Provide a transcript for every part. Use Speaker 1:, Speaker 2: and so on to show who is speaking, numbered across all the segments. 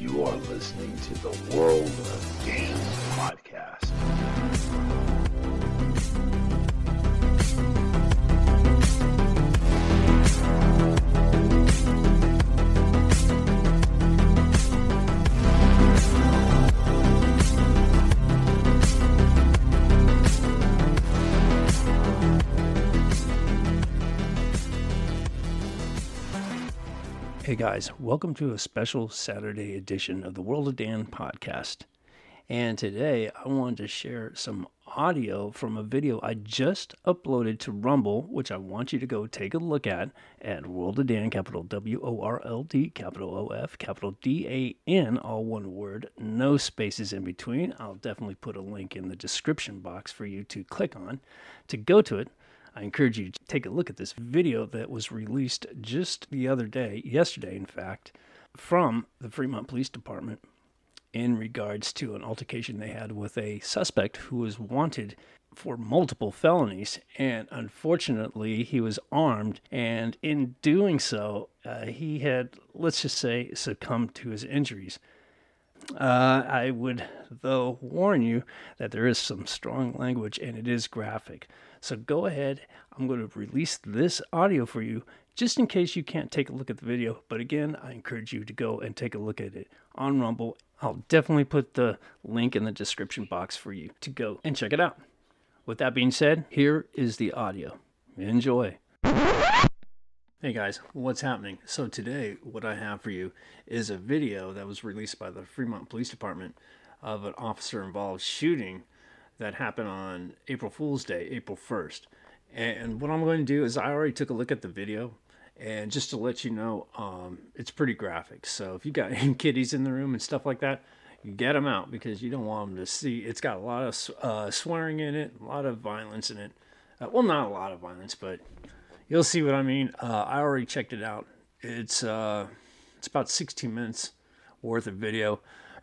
Speaker 1: You are listening to the World of Dan's podcast.
Speaker 2: Hey guys, welcome to a special Saturday edition of the World of Dan podcast. And today I wanted to share some audio from a video I just uploaded to Rumble, which I want you to go take a look at at World of Dan, capital W O R L D, capital O F, capital D A N, all one word, no spaces in between. I'll definitely put a link in the description box for you to click on to go to it. I encourage you to take a look at this video that was released just the other day, yesterday, in fact, from the Fremont Police Department in regards to an altercation they had with a suspect who was wanted for multiple felonies. And unfortunately, he was armed. And in doing so, uh, he had, let's just say, succumbed to his injuries. Uh, I would, though, warn you that there is some strong language and it is graphic. So go ahead. I'm going to release this audio for you just in case you can't take a look at the video. But again, I encourage you to go and take a look at it on Rumble. I'll definitely put the link in the description box for you to go and check it out. With that being said, here is the audio. Enjoy. Hey guys, what's happening? So today, what I have for you is a video that was released by the Fremont Police Department of an officer-involved shooting that happened on April Fool's Day, April 1st. And what I'm going to do is I already took a look at the video, and just to let you know, um, it's pretty graphic. So if you've got any kiddies in the room and stuff like that, get them out because you don't want them to see. It's got a lot of uh, swearing in it, a lot of violence in it. Uh, well, not a lot of violence, but you'll see what I mean. Uh, I already checked it out. It's uh, it's about 16 minutes worth of video.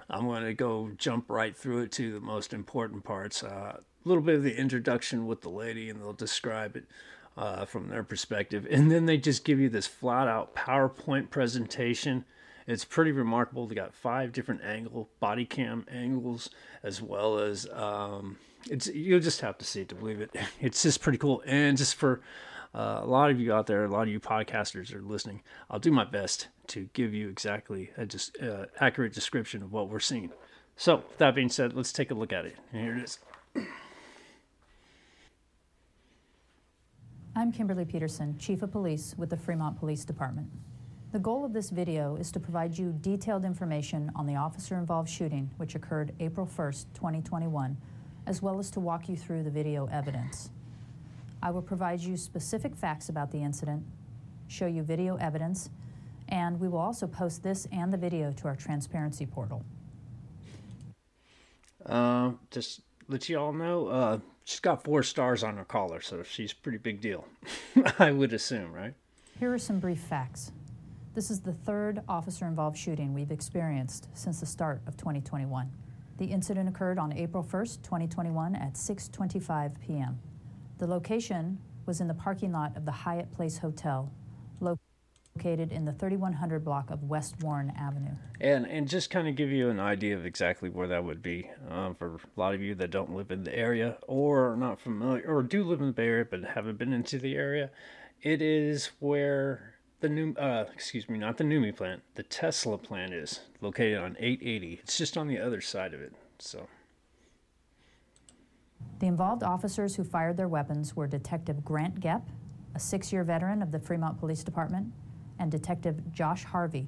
Speaker 2: I'm going to go jump right through it to the most important parts. Uh, a little bit of the introduction with the lady, and they'll describe it uh, from their perspective, and then they just give you this flat out PowerPoint presentation. It's pretty remarkable. They got five different angle body cam angles, as well as um, it's you'll just have to see it to believe it. It's just pretty cool, and just for uh, a lot of you out there, a lot of you podcasters are listening. I'll do my best to give you exactly a just uh, accurate description of what we're seeing. So, with that being said, let's take a look at it. And here it is.
Speaker 3: I'm Kimberly Peterson, Chief of Police with the Fremont Police Department. The goal of this video is to provide you detailed information on the officer involved shooting, which occurred April 1st, 2021, as well as to walk you through the video evidence. I will provide you specific facts about the incident, show you video evidence, and we will also post this and the video to our transparency portal.
Speaker 2: Uh, just let you all know, uh, she's got four stars on her collar, so she's a pretty big deal. I would assume, right?
Speaker 3: Here are some brief facts. This is the third officer involved shooting we've experienced since the start of 2021. The incident occurred on April 1st, 2021 at 6:25 p.m. The location was in the parking lot of the Hyatt Place Hotel, located in the 3100 block of West Warren Avenue.
Speaker 2: And and just kind of give you an idea of exactly where that would be um, for a lot of you that don't live in the area or are not familiar or do live in the Bay Area but haven't been into the area. It is where the new uh, excuse me not the NUMMI plant the Tesla plant is located on 880. It's just on the other side of it. So.
Speaker 3: The involved officers who fired their weapons were Detective Grant Gepp, a six year veteran of the Fremont Police Department, and Detective Josh Harvey,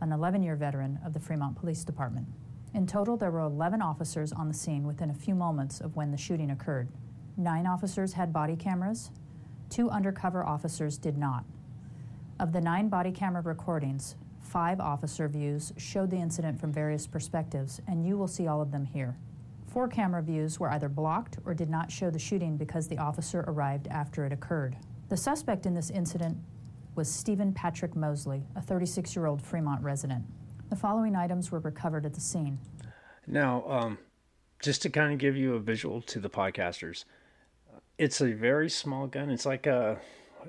Speaker 3: an 11 year veteran of the Fremont Police Department. In total, there were 11 officers on the scene within a few moments of when the shooting occurred. Nine officers had body cameras, two undercover officers did not. Of the nine body camera recordings, five officer views showed the incident from various perspectives, and you will see all of them here. Four camera views were either blocked or did not show the shooting because the officer arrived after it occurred. The suspect in this incident was Stephen Patrick Mosley, a 36 year old Fremont resident. The following items were recovered at the scene.
Speaker 2: Now, um, just to kind of give you a visual to the podcasters, it's a very small gun. It's like a,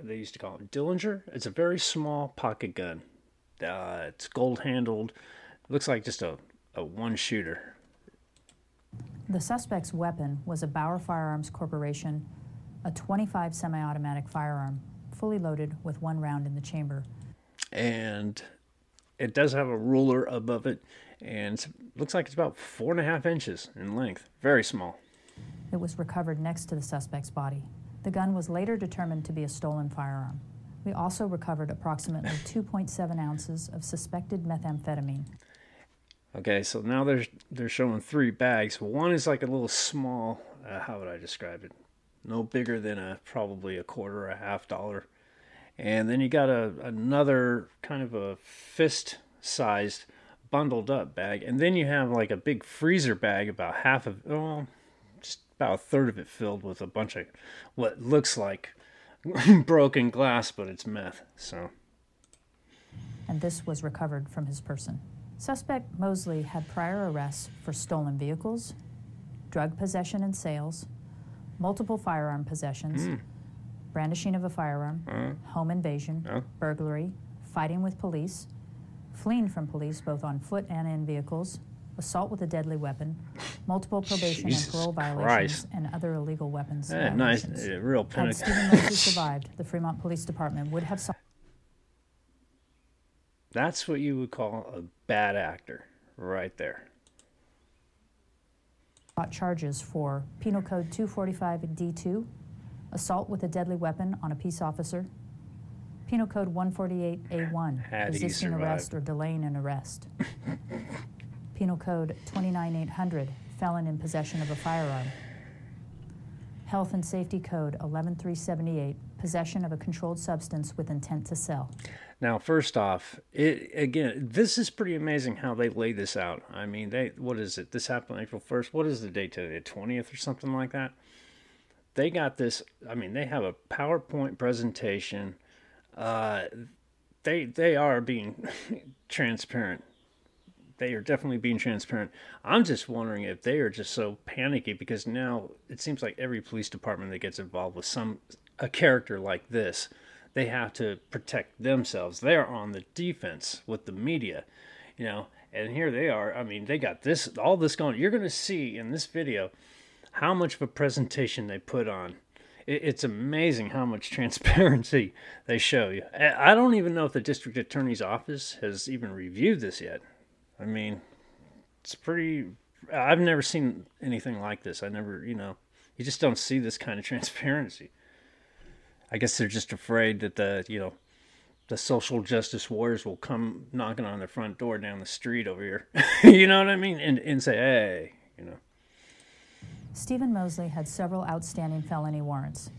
Speaker 2: they used to call it, Dillinger. It's a very small pocket gun. Uh, it's gold handled, looks like just a, a one shooter.
Speaker 3: The suspect's weapon was a Bauer Firearms Corporation, a 25 semi automatic firearm, fully loaded with one round in the chamber.
Speaker 2: And it does have a ruler above it, and it looks like it's about four and a half inches in length. Very small.
Speaker 3: It was recovered next to the suspect's body. The gun was later determined to be a stolen firearm. We also recovered approximately 2.7 ounces of suspected methamphetamine.
Speaker 2: Okay, so now they're they're showing three bags. One is like a little small. Uh, how would I describe it? No bigger than a probably a quarter or a half dollar. And then you got a another kind of a fist sized bundled up bag, and then you have like a big freezer bag about half of well, just about a third of it filled with a bunch of what looks like broken glass, but it's meth. So.
Speaker 3: And this was recovered from his person. Suspect Mosley had prior arrests for stolen vehicles, drug possession and sales, multiple firearm possessions, mm. brandishing of a firearm, uh. home invasion, uh. burglary, fighting with police, fleeing from police both on foot and in vehicles, assault with a deadly weapon, multiple probation
Speaker 2: Jesus
Speaker 3: and parole violations,
Speaker 2: Christ.
Speaker 3: and other illegal weapons.
Speaker 2: Yeah, nice, uh, real
Speaker 3: Had Stephen Mosley survived, the Fremont Police Department would have.
Speaker 2: That's what you would call a bad actor, right there.
Speaker 3: Charges for Penal Code 245D2, assault with a deadly weapon on a peace officer, Penal Code 148A1, resisting arrest or delaying an arrest, Penal Code 29800, felon in possession of a firearm, Health and Safety Code 11378, possession of a controlled substance with intent to sell.
Speaker 2: Now, first off, it again, this is pretty amazing how they lay this out. I mean, they what is it? This happened April first. What is the date today? The twentieth or something like that. They got this. I mean, they have a PowerPoint presentation. Uh, they they are being transparent. They are definitely being transparent. I'm just wondering if they are just so panicky because now it seems like every police department that gets involved with some a character like this they have to protect themselves. They're on the defense with the media, you know. And here they are. I mean, they got this all this going. You're going to see in this video how much of a presentation they put on. It's amazing how much transparency they show you. I don't even know if the district attorney's office has even reviewed this yet. I mean, it's pretty. I've never seen anything like this. I never, you know, you just don't see this kind of transparency. I guess they're just afraid that the you know the social justice warriors will come knocking on their front door down the street over here. you know what I mean? And and say, hey, you know.
Speaker 3: Stephen Mosley had several outstanding felony warrants.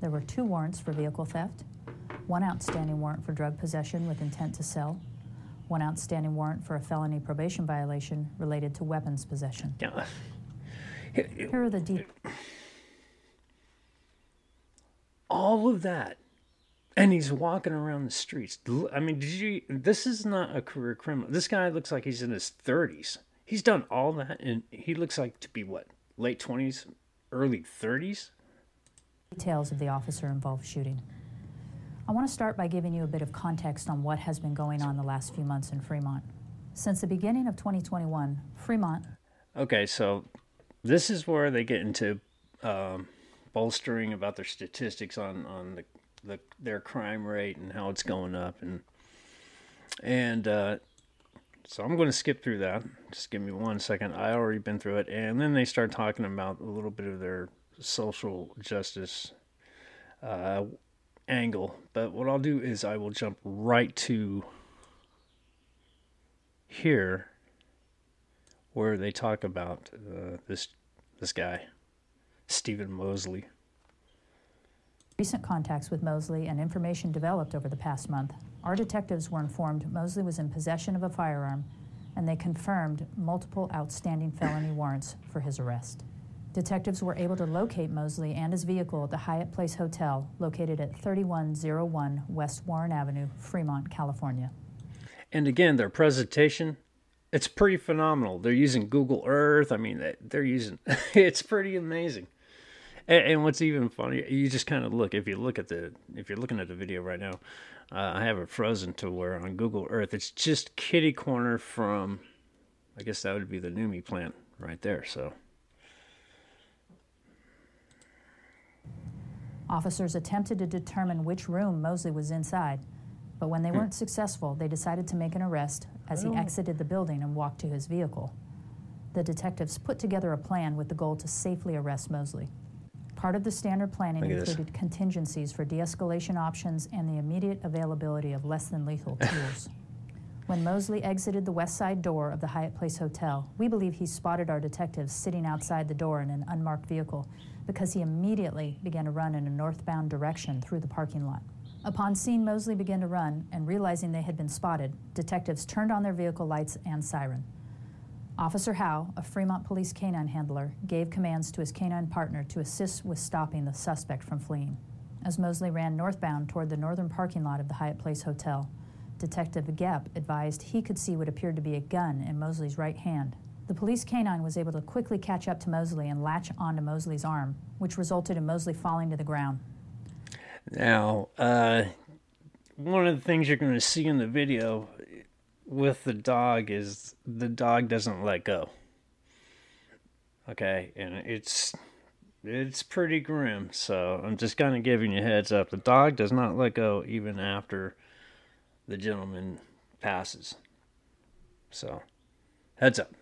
Speaker 3: There were two warrants for vehicle theft, one outstanding warrant for drug possession with intent to sell, one outstanding warrant for a felony probation violation related to weapons possession.
Speaker 2: Yeah.
Speaker 3: Here are the deep
Speaker 2: all of that and he's walking around the streets. I mean did you this is not a career criminal. This guy looks like he's in his 30s he's done all that and he looks like to be what late 20s early 30s
Speaker 3: details of the officer involved shooting. I want to start by giving you a bit of context on what has been going on the last few months in fremont. Since the beginning of 2021 fremont
Speaker 2: okay so this is where they get into um, bolstering about their statistics on on the, the their crime rate and how it's going up and and uh, so I'm going to skip through that. Just give me one second. I already been through it, and then they start talking about a little bit of their social justice uh, angle. But what I'll do is I will jump right to here, where they talk about uh, this this guy. Stephen Mosley.
Speaker 3: Recent contacts with Mosley and information developed over the past month, our detectives were informed Mosley was in possession of a firearm and they confirmed multiple outstanding felony warrants for his arrest. Detectives were able to locate Mosley and his vehicle at the Hyatt Place Hotel, located at 3101 West Warren Avenue, Fremont, California.
Speaker 2: And again, their presentation, it's pretty phenomenal. They're using Google Earth. I mean, they're using, it's pretty amazing. And, and what's even funny, you just kind of look. If you look at the, if you're looking at the video right now, uh, I have it frozen to where on Google Earth it's just kitty corner from I guess that would be the NUMMI plant right there. So.
Speaker 3: Officers attempted to determine which room Mosley was inside, but when they weren't successful, they decided to make an arrest as he exited the building and walked to his vehicle. The detectives put together a plan with the goal to safely arrest Mosley. Part of the standard planning
Speaker 2: this.
Speaker 3: included contingencies for de escalation options and the immediate availability of less than lethal tools. When Mosley exited the west side door of the Hyatt Place Hotel, we believe he spotted our detectives sitting outside the door in an unmarked vehicle because he immediately began to run in a northbound direction through the parking lot. Upon seeing Mosley begin to run and realizing they had been spotted, detectives turned on their vehicle lights and siren. Officer Howe, a Fremont police canine handler, gave commands to his canine partner to assist with stopping the suspect from fleeing. As Mosley ran northbound toward the northern parking lot of the Hyatt Place Hotel, Detective Gepp advised he could see what appeared to be a gun in Mosley's right hand. The police canine was able to quickly catch up to Mosley and latch onto Mosley's arm, which resulted in Mosley falling to the ground.
Speaker 2: Now, uh, one of the things you're going to see in the video with the dog is the dog doesn't let go. Okay, and it's it's pretty grim. So I'm just kind of giving you a heads up. The dog does not let go even after the gentleman passes. So, heads up.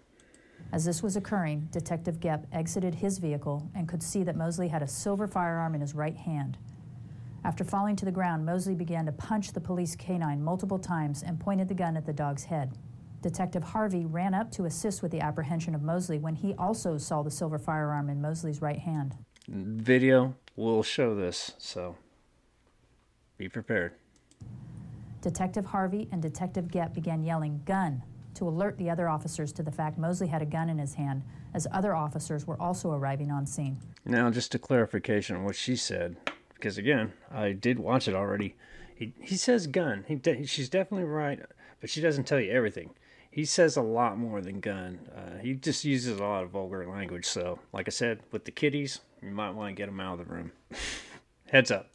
Speaker 3: As this was occurring, Detective Gepp exited his vehicle and could see that Mosley had a silver firearm in his right hand. After falling to the ground, Mosley began to punch the police canine multiple times and pointed the gun at the dog's head. Detective Harvey ran up to assist with the apprehension of Mosley when he also saw the silver firearm in Mosley's right hand.
Speaker 2: Video will show this, so be prepared.
Speaker 3: Detective Harvey and Detective Gepp began yelling, Gun! to alert the other officers to the fact Mosley had a gun in his hand, as other officers were also arriving on scene.
Speaker 2: Now, just a clarification on what she said, because again, I did watch it already. He he says gun. He de- she's definitely right, but she doesn't tell you everything. He says a lot more than gun. Uh, he just uses a lot of vulgar language. So, like I said, with the kiddies, you might want to get them out of the room. Heads up.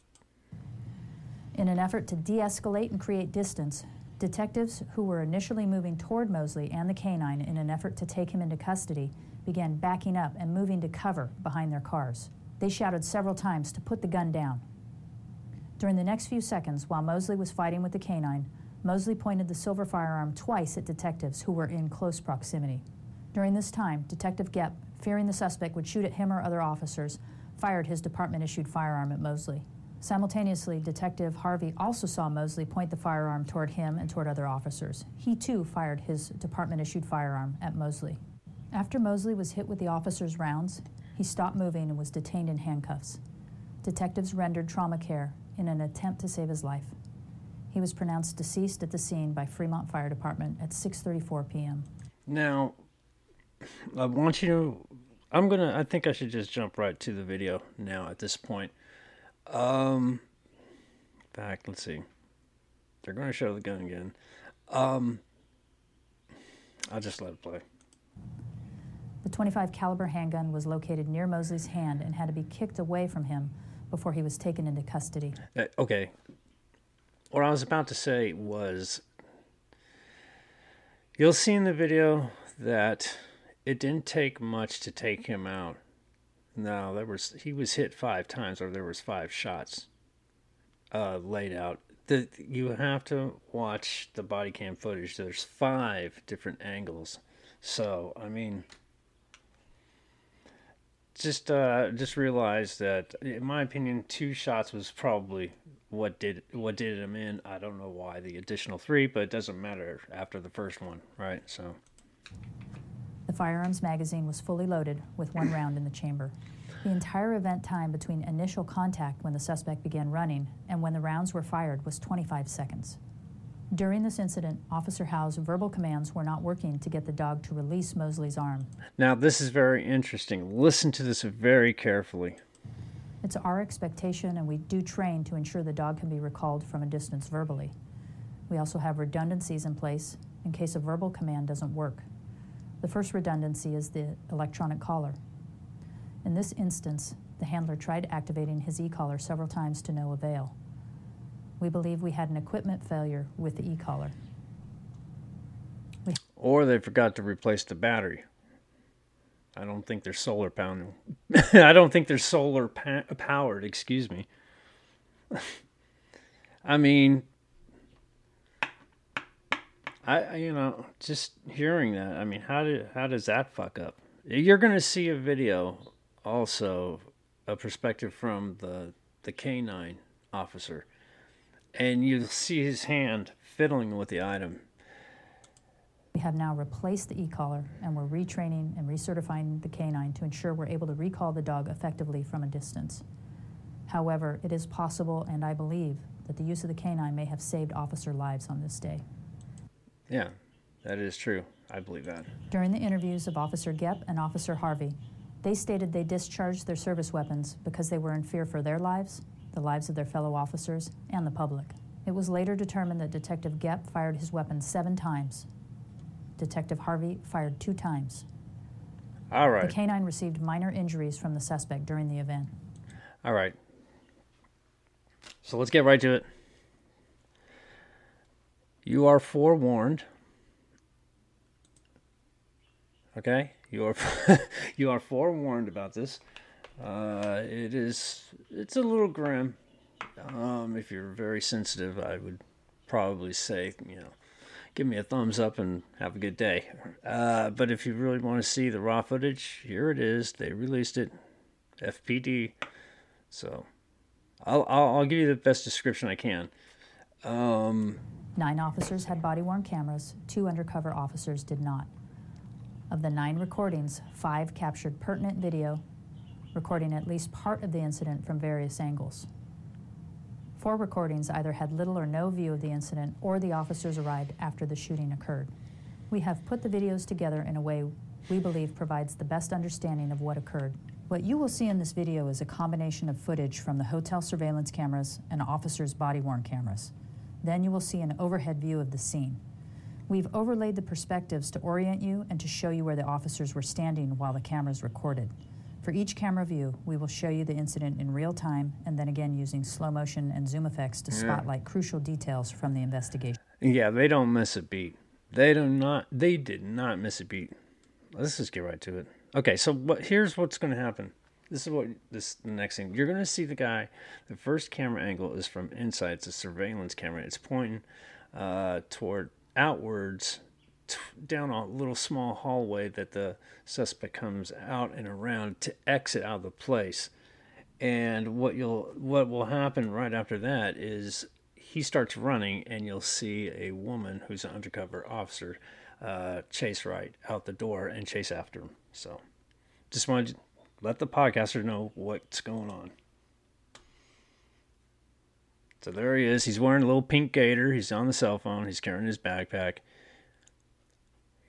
Speaker 3: In an effort to de escalate and create distance, detectives who were initially moving toward Mosley and the canine in an effort to take him into custody began backing up and moving to cover behind their cars. They shouted several times to put the gun down. During the next few seconds, while Mosley was fighting with the canine, Mosley pointed the silver firearm twice at detectives who were in close proximity. During this time, Detective Gepp, fearing the suspect would shoot at him or other officers, fired his department issued firearm at Mosley. Simultaneously, Detective Harvey also saw Mosley point the firearm toward him and toward other officers. He too fired his department issued firearm at Mosley. After Mosley was hit with the officer's rounds, he stopped moving and was detained in handcuffs. Detectives rendered trauma care in an attempt to save his life. He was pronounced deceased at the scene by Fremont Fire Department at 6:34 p.m.
Speaker 2: Now, I want you to. I'm gonna. I think I should just jump right to the video now at this point. Um, in fact, let's see. They're going to show the gun again. Um, I'll just let it play.
Speaker 3: The 25 caliber handgun was located near Mosley's hand and had to be kicked away from him before he was taken into custody.
Speaker 2: Uh, okay. What I was about to say was you'll see in the video that it didn't take much to take him out. No, there was he was hit five times or there was five shots uh, laid out. The you have to watch the body cam footage. There's five different angles. So, I mean just uh, just realized that, in my opinion, two shots was probably what did what did him in. I don't know why the additional three, but it doesn't matter after the first one, right? So
Speaker 3: The firearms magazine was fully loaded with one round in the chamber. The entire event time between initial contact when the suspect began running and when the rounds were fired was 25 seconds. During this incident, Officer Howe's verbal commands were not working to get the dog to release Mosley's arm.
Speaker 2: now this is very interesting. Listen to this very carefully.
Speaker 3: It's our expectation, and we do train to ensure the dog can be recalled from a distance verbally. We also have redundancies in place in case a verbal command doesn't work. The first redundancy is the electronic collar. In this instance, the handler tried activating his e collar several times to no avail. We believe we had an equipment failure with the e collar.
Speaker 2: or they forgot to replace the battery. I don't think they're solar powered. I don't think they're solar pa- powered. Excuse me. I mean, I you know just hearing that. I mean, how did how does that fuck up? You're gonna see a video also a perspective from the the canine officer, and you see his hand fiddling with the item.
Speaker 3: We have now replaced the e-collar and we're retraining and recertifying the canine to ensure we're able to recall the dog effectively from a distance. However, it is possible, and I believe, that the use of the canine may have saved officer lives on this day.
Speaker 2: Yeah, that is true. I believe that.
Speaker 3: During the interviews of Officer Gepp and Officer Harvey, they stated they discharged their service weapons because they were in fear for their lives, the lives of their fellow officers, and the public. It was later determined that Detective Gepp fired his weapon seven times. Detective Harvey fired two times.
Speaker 2: All right.
Speaker 3: The canine received minor injuries from the suspect during the event.
Speaker 2: All right. So let's get right to it. You are forewarned. Okay? You are you are forewarned about this. Uh, it is it's a little grim. Um, if you're very sensitive, I would probably say, you know, give me a thumbs up and have a good day. Uh, but if you really want to see the raw footage, here it is. They released it, FPD. So I'll, I'll, I'll give you the best description I can. Um,
Speaker 3: Nine officers had body worn cameras, two undercover officers did not. Of the nine recordings, five captured pertinent video, recording at least part of the incident from various angles. Four recordings either had little or no view of the incident or the officers arrived after the shooting occurred. We have put the videos together in a way we believe provides the best understanding of what occurred. What you will see in this video is a combination of footage from the hotel surveillance cameras and officers' body worn cameras. Then you will see an overhead view of the scene. We've overlaid the perspectives to orient you and to show you where the officers were standing while the cameras recorded. For each camera view, we will show you the incident in real time and then again using slow motion and zoom effects to
Speaker 2: Yeah.
Speaker 3: spotlight crucial details from the investigation.
Speaker 2: yeah, they don't miss a beat. They do not. They did not miss a beat. Let's just get right to it. Okay, so what? Here's what's going to happen. This is what this the next thing you're going to see the guy. The first camera angle is from inside. It's a surveillance camera. It's pointing uh, toward outwards down a little small hallway that the suspect comes out and around to exit out of the place. And what you'll what will happen right after that is he starts running, and you'll see a woman who's an undercover officer uh, chase right out the door and chase after him. So, just wanted to let the podcaster know what's going on. So there he is. He's wearing a little pink gator. He's on the cell phone. He's carrying his backpack.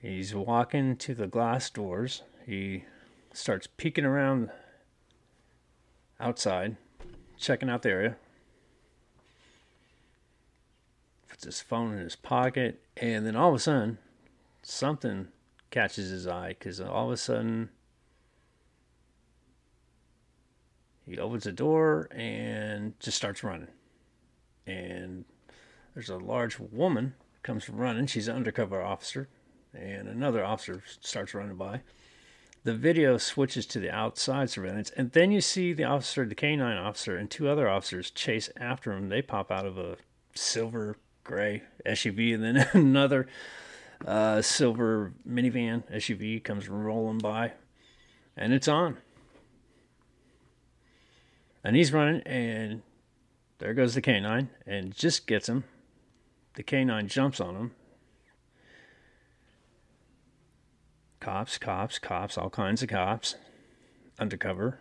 Speaker 2: He's walking to the glass doors. He starts peeking around outside, checking out the area. Puts his phone in his pocket, and then all of a sudden, something catches his eye because all of a sudden he opens the door and just starts running. And there's a large woman comes running. She's an undercover officer, and another officer starts running by. The video switches to the outside surveillance, and then you see the officer, the canine officer, and two other officers chase after him. They pop out of a silver gray SUV, and then another uh, silver minivan SUV comes rolling by, and it's on. And he's running, and there goes the canine, and just gets him. The canine jumps on him. Cops, cops, cops, all kinds of cops. Undercover.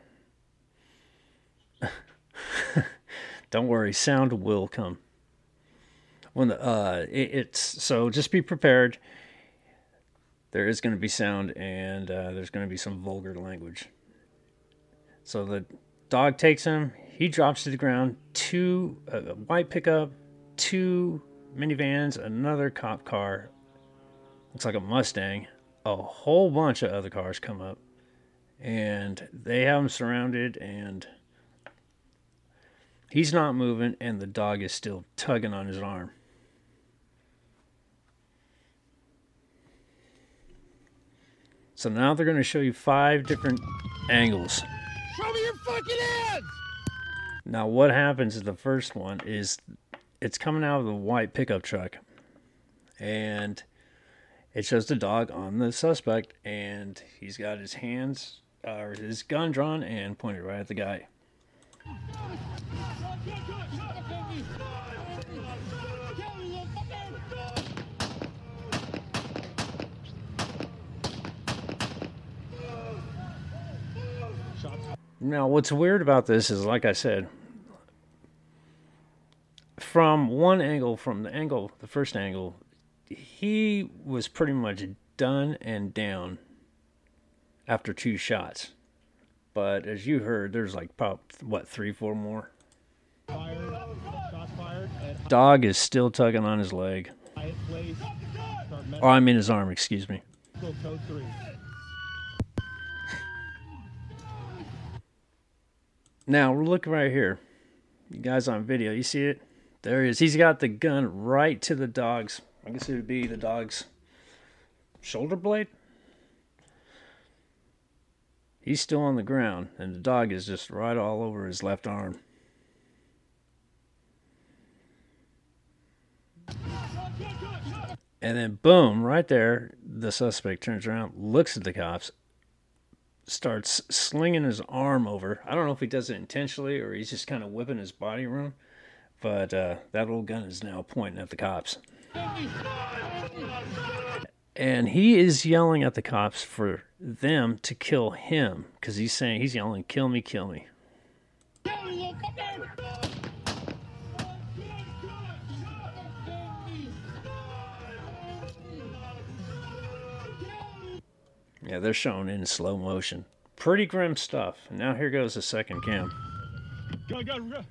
Speaker 2: Don't worry, sound will come. When the uh, it, it's so just be prepared. There is going to be sound, and uh, there's going to be some vulgar language. So the dog takes him. He drops to the ground. Two a white pickup, two minivans, another cop car. Looks like a Mustang. A whole bunch of other cars come up, and they have him surrounded. And he's not moving, and the dog is still tugging on his arm. So now they're going to show you five different angles.
Speaker 4: Show me your fucking hands!
Speaker 2: Now, what happens is the first one is it's coming out of the white pickup truck, and it shows the dog on the suspect, and he's got his hands or his gun drawn and pointed right at the guy. Now, what's weird about this is, like I said, from one angle, from the angle, the first angle, he was pretty much done and down after two shots. But as you heard, there's like about, what, three, four more? Dog is still tugging on his leg. Or I mean his arm, excuse me. Now we're looking right here. You guys on video, you see it? There he is. He's got the gun right to the dog's. I guess it would be the dog's shoulder blade. He's still on the ground, and the dog is just right all over his left arm. And then, boom, right there, the suspect turns around, looks at the cops, starts slinging his arm over. I don't know if he does it intentionally or he's just kind of whipping his body around, but uh, that old gun is now pointing at the cops. And he is yelling at the cops for them to kill him because he's saying, he's yelling, kill me, kill me. Yeah, they're shown in slow motion. Pretty grim stuff. Now here goes the second cam.
Speaker 4: Go, go, go.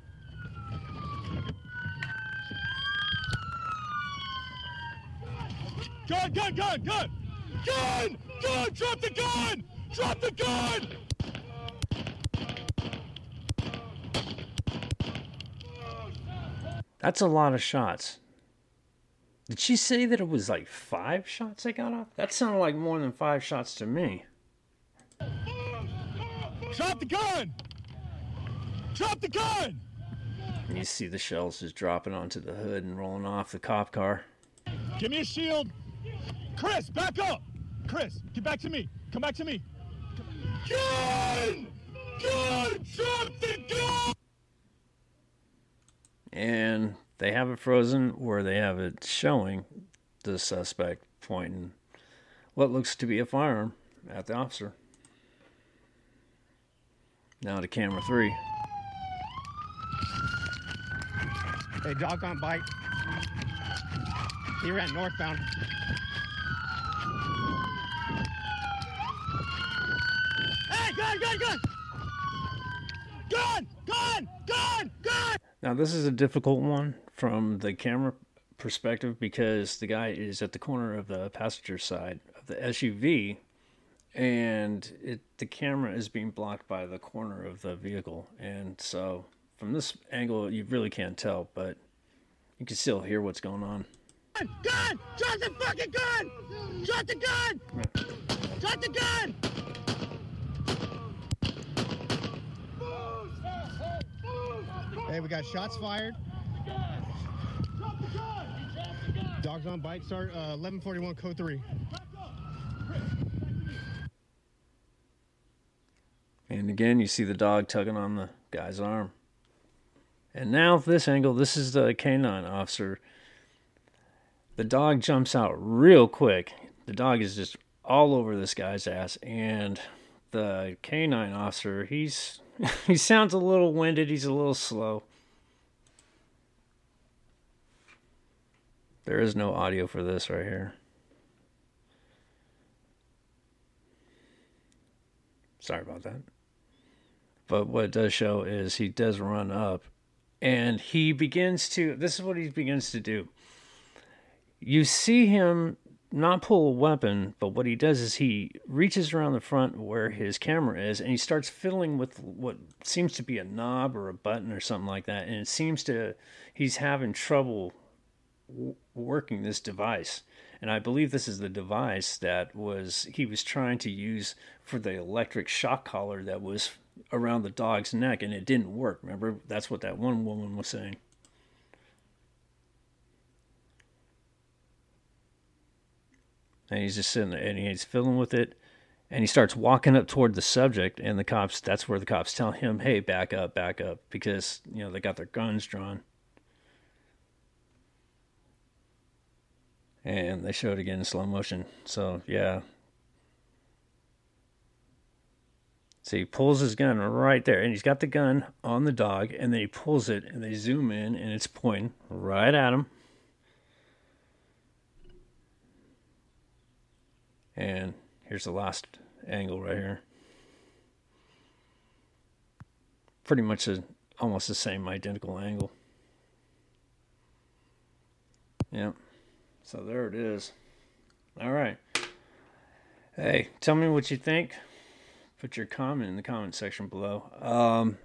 Speaker 4: Gun, gun, gun, gun! Gun! Gun! Drop the gun! Drop the gun!
Speaker 2: That's a lot of shots. Did she say that it was like five shots they got off? That sounded like more than five shots to me.
Speaker 4: Drop the gun! Drop the gun!
Speaker 2: And you see the shells just dropping onto the hood and rolling off the cop car.
Speaker 4: Give me a shield. Chris, back up. Chris, get back to me. Come back to me. Gun! Gun! Drop the gun!
Speaker 2: And they have it frozen where they have it showing the suspect pointing what looks to be a firearm at the officer. Now to camera three.
Speaker 5: Hey, dog on bite. He ran northbound.
Speaker 4: Hey, gun, gun, gun! Gun! Gun! Gun! Gun!
Speaker 2: Now, this is a difficult one from the camera perspective because the guy is at the corner of the passenger side of the SUV and it the camera is being blocked by the corner of the vehicle. And so from this angle you really can't tell, but you can still hear what's going on.
Speaker 4: Gun! Gun! Drop the fucking gun! Drop the gun! Drop the gun!
Speaker 5: Hey, we got shots fired. Dogs on bite. Start uh, 1141 code 3.
Speaker 2: And again, you see the dog tugging on the guy's arm. And now, this angle, this is the canine officer. The dog jumps out real quick. The dog is just all over this guy's ass. And the canine officer, he's he sounds a little winded. He's a little slow. There is no audio for this right here. Sorry about that. But what it does show is he does run up and he begins to this is what he begins to do. You see him not pull a weapon, but what he does is he reaches around the front where his camera is and he starts fiddling with what seems to be a knob or a button or something like that. And it seems to, he's having trouble w- working this device. And I believe this is the device that was he was trying to use for the electric shock collar that was around the dog's neck and it didn't work. Remember? That's what that one woman was saying. And he's just sitting there and he's fiddling with it. And he starts walking up toward the subject, and the cops, that's where the cops tell him, hey, back up, back up, because, you know, they got their guns drawn. And they show it again in slow motion. So, yeah. So he pulls his gun right there, and he's got the gun on the dog, and then he pulls it, and they zoom in, and it's pointing right at him. And here's the last angle right here. Pretty much a, almost the same identical angle. Yep. So there it is. All right. Hey, tell me what you think. Put your comment in the comment section below. Um,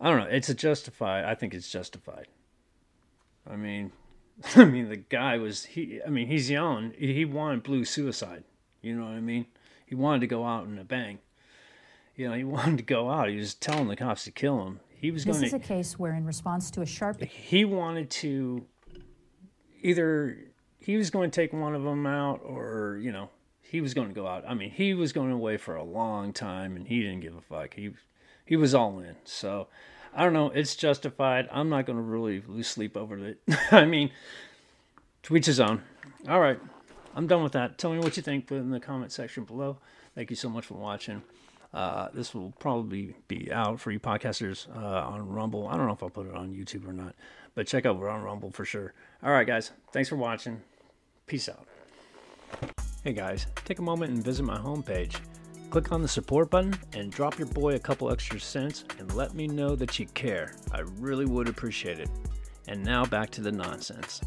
Speaker 2: I don't know. It's a justified. I think it's justified. I mean, I mean, the guy was he. I mean, he's young. He wanted blue suicide. You know what I mean? He wanted to go out in a bang. You know, he wanted to go out. He was telling the cops to kill him. He was going. To.
Speaker 3: This
Speaker 2: going
Speaker 3: is a case where, in response to a sharp
Speaker 2: he wanted to either he was going to take one of them out or you know he was going to go out i mean he was going away for a long time and he didn't give a fuck he he was all in so i don't know it's justified i'm not going to really lose sleep over it i mean each his own all right i'm done with that tell me what you think in the comment section below thank you so much for watching uh, this will probably be out for you podcasters uh, on Rumble. I don't know if I'll put it on YouTube or not, but check out we're on Rumble for sure. All right, guys, thanks for watching. Peace out. Hey guys, take a moment and visit my homepage. Click on the support button and drop your boy a couple extra cents and let me know that you care. I really would appreciate it. And now back to the nonsense.